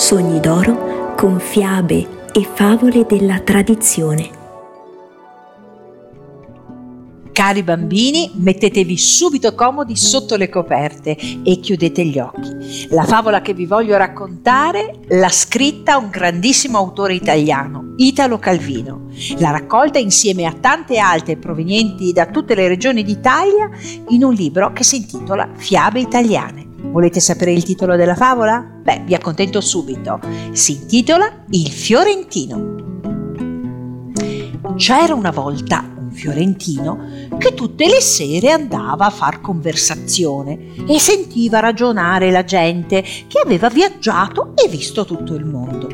Sogni d'oro con fiabe e favole della tradizione. Cari bambini, mettetevi subito comodi sotto le coperte e chiudete gli occhi. La favola che vi voglio raccontare l'ha scritta un grandissimo autore italiano, Italo Calvino. L'ha raccolta insieme a tante altre provenienti da tutte le regioni d'Italia in un libro che si intitola Fiabe italiane. Volete sapere il titolo della favola? Beh, vi accontento subito. Si intitola Il Fiorentino. C'era una volta fiorentino che tutte le sere andava a far conversazione e sentiva ragionare la gente che aveva viaggiato e visto tutto il mondo.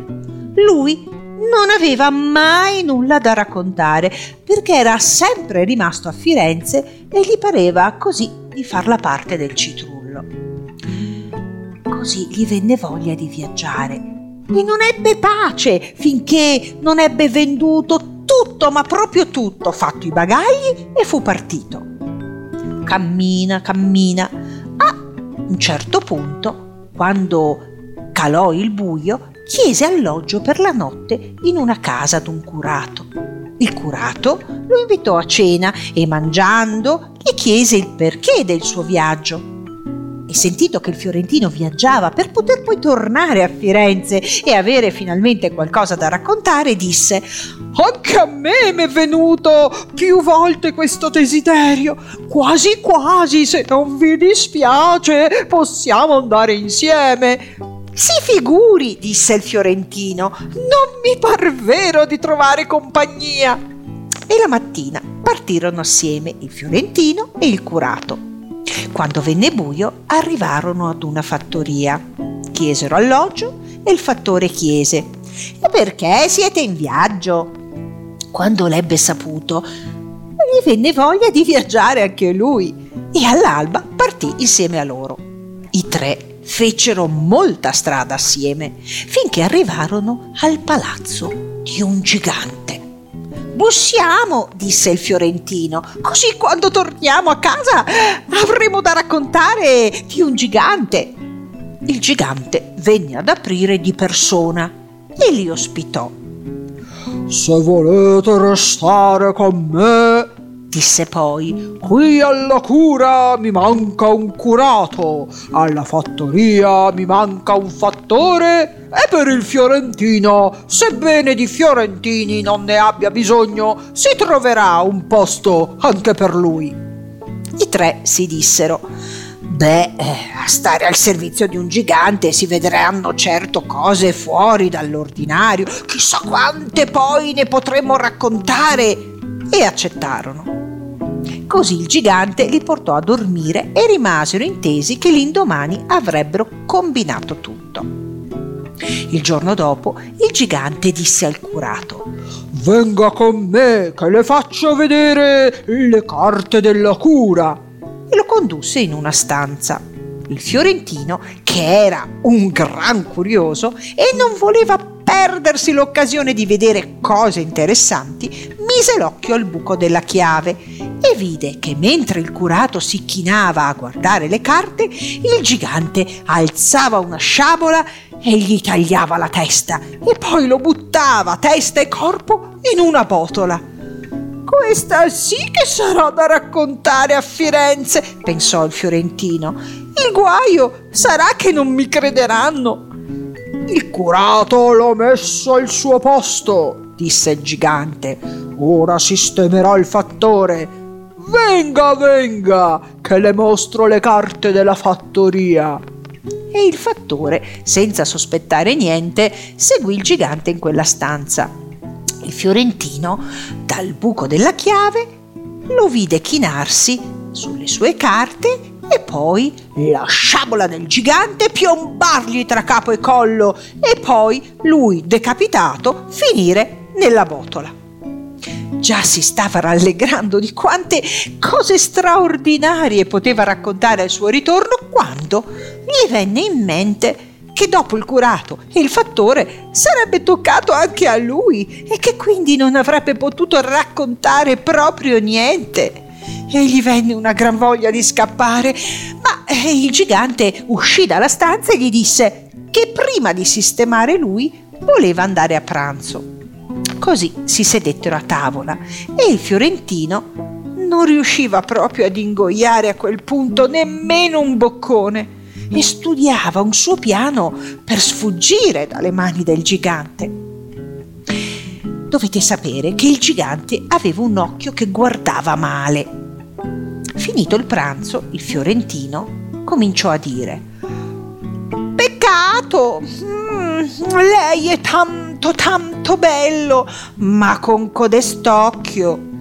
Lui non aveva mai nulla da raccontare perché era sempre rimasto a Firenze e gli pareva così di far la parte del citrullo. Così gli venne voglia di viaggiare e non ebbe pace finché non ebbe venduto tutto, ma proprio tutto, fatto i bagagli e fu partito. Cammina, cammina. A un certo punto, quando calò il buio, chiese alloggio per la notte in una casa d'un curato. Il curato lo invitò a cena e mangiando gli chiese il perché del suo viaggio e sentito che il fiorentino viaggiava per poter poi tornare a Firenze e avere finalmente qualcosa da raccontare, disse Anche a me mi è venuto più volte questo desiderio. Quasi quasi, se non vi dispiace, possiamo andare insieme. Si figuri, disse il fiorentino, non mi par vero di trovare compagnia. E la mattina partirono assieme il fiorentino e il curato. Quando venne buio arrivarono ad una fattoria. Chiesero alloggio e il fattore chiese E perché siete in viaggio? Quando l'ebbe saputo, gli venne voglia di viaggiare anche lui e all'alba partì insieme a loro. I tre fecero molta strada assieme finché arrivarono al palazzo di un gigante. Bussiamo, disse il fiorentino, così quando torniamo a casa avremo da raccontare di un gigante. Il gigante venne ad aprire di persona e li ospitò. Se volete restare con me, disse poi, qui alla cura mi manca un curato, alla fattoria mi manca un fattore e per il fiorentino, sebbene di fiorentini non ne abbia bisogno, si troverà un posto anche per lui. I tre si dissero. Beh, eh, a stare al servizio di un gigante si vedranno certo cose fuori dall'ordinario, chissà quante poi ne potremmo raccontare. E accettarono. Così il gigante li portò a dormire e rimasero intesi che l'indomani avrebbero combinato tutto. Il giorno dopo il gigante disse al curato Venga con me che le faccio vedere le carte della cura e lo condusse in una stanza. Il fiorentino, che era un gran curioso e non voleva perdersi l'occasione di vedere cose interessanti, mise l'occhio al buco della chiave vide che mentre il curato si chinava a guardare le carte, il gigante alzava una sciabola e gli tagliava la testa e poi lo buttava testa e corpo in una botola. Questa sì che sarà da raccontare a Firenze, pensò il fiorentino. Il guaio sarà che non mi crederanno. Il curato l'ho messo al suo posto, disse il gigante. Ora sistemerò il fattore. Venga, venga, che le mostro le carte della fattoria. E il fattore, senza sospettare niente, seguì il gigante in quella stanza. Il fiorentino, dal buco della chiave, lo vide chinarsi sulle sue carte e poi la sciabola del gigante piombargli tra capo e collo e poi lui, decapitato, finire nella botola. Già si stava rallegrando di quante cose straordinarie poteva raccontare al suo ritorno quando gli venne in mente che dopo il curato e il fattore sarebbe toccato anche a lui e che quindi non avrebbe potuto raccontare proprio niente e gli venne una gran voglia di scappare, ma eh, il gigante uscì dalla stanza e gli disse che prima di sistemare lui voleva andare a pranzo. Così si sedettero a tavola e il fiorentino non riusciva proprio ad ingoiare a quel punto nemmeno un boccone e studiava un suo piano per sfuggire dalle mani del gigante. Dovete sapere che il gigante aveva un occhio che guardava male. Finito il pranzo, il fiorentino cominciò a dire Peccato! Mm, lei è tanto, tanto bello, ma con codest'occhio.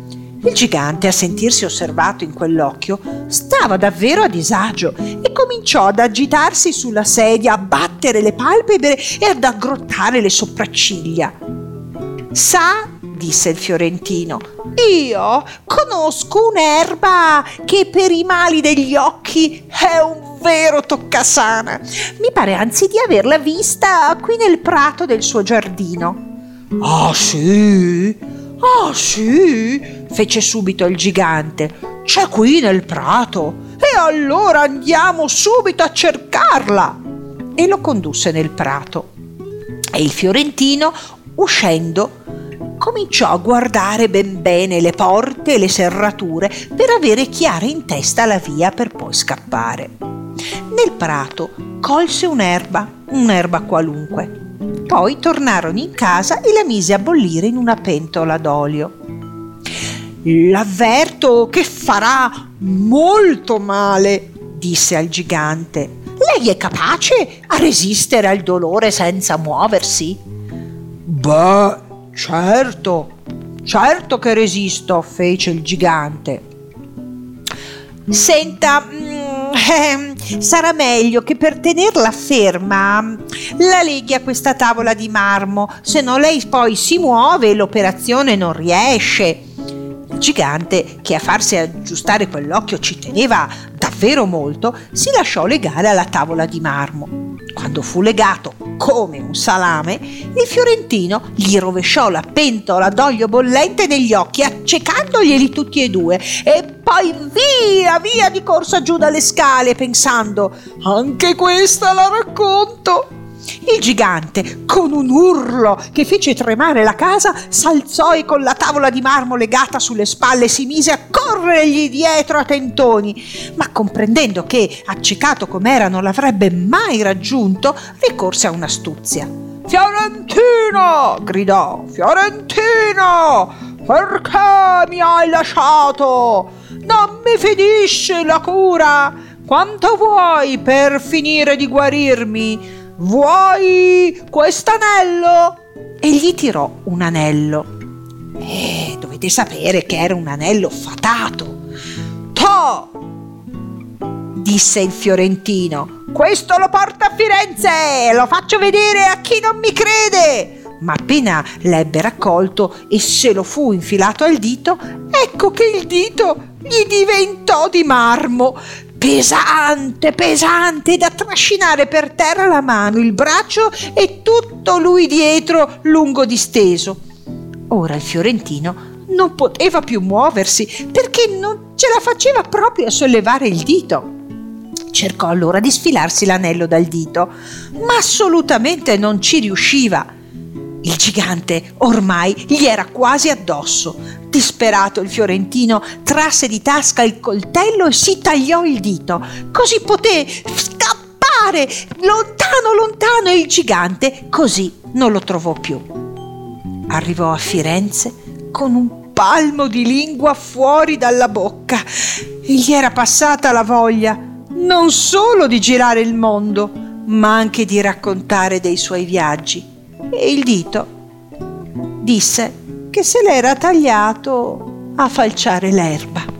Il gigante, a sentirsi osservato in quell'occhio, stava davvero a disagio e cominciò ad agitarsi sulla sedia, a battere le palpebre e ad aggrottare le sopracciglia. Sa, disse il fiorentino, io conosco un'erba che per i mali degli occhi è un vero toccasana. Mi pare anzi di averla vista qui nel prato del suo giardino. Ah sì? Ah sì? fece subito il gigante. C'è qui nel prato. E allora andiamo subito a cercarla. E lo condusse nel prato. E il fiorentino, uscendo, cominciò a guardare ben bene le porte e le serrature per avere chiara in testa la via per poi scappare. Nel prato colse un'erba, un'erba qualunque, poi tornarono in casa e la mise a bollire in una pentola d'olio. L'avverto che farà molto male, disse al gigante. Lei è capace a resistere al dolore senza muoversi? Beh, certo, certo che resisto, fece il gigante. Senta, eh, sarà meglio che per tenerla ferma la leghi a questa tavola di marmo, se no lei poi si muove e l'operazione non riesce. Il gigante, che a farsi aggiustare quell'occhio ci teneva davvero molto, si lasciò legare alla tavola di marmo. Quando fu legato come un salame, il fiorentino gli rovesciò la pentola d'olio bollente negli occhi, accecandoglieli tutti e due, e poi via, via di corsa giù dalle scale, pensando: Anche questa la racconto. Il gigante, con un urlo che fece tremare la casa, s'alzò e con la tavola di marmo legata sulle spalle si mise a corrergli dietro a tentoni, ma comprendendo che, accecato com'era, non l'avrebbe mai raggiunto, ricorse a un'astuzia. Fiorentino! gridò. Fiorentino! Perché mi hai lasciato? Non mi finisci la cura? Quanto vuoi per finire di guarirmi? Vuoi quest'anello? E gli tirò un anello. Eh, dovete sapere che era un anello fatato. To! disse il fiorentino. Questo lo porta a Firenze! Lo faccio vedere a chi non mi crede! Ma appena l'ebbe raccolto e se lo fu infilato al dito, ecco che il dito gli diventò di marmo pesante, pesante, da trascinare per terra la mano, il braccio e tutto lui dietro lungo disteso. Ora il fiorentino non poteva più muoversi perché non ce la faceva proprio a sollevare il dito. Cercò allora di sfilarsi l'anello dal dito, ma assolutamente non ci riusciva. Il gigante ormai gli era quasi addosso. Disperato il fiorentino trasse di tasca il coltello e si tagliò il dito. Così poté scappare lontano lontano e il gigante così non lo trovò più. Arrivò a Firenze con un palmo di lingua fuori dalla bocca e gli era passata la voglia non solo di girare il mondo, ma anche di raccontare dei suoi viaggi e il dito disse che se l'era tagliato a falciare l'erba.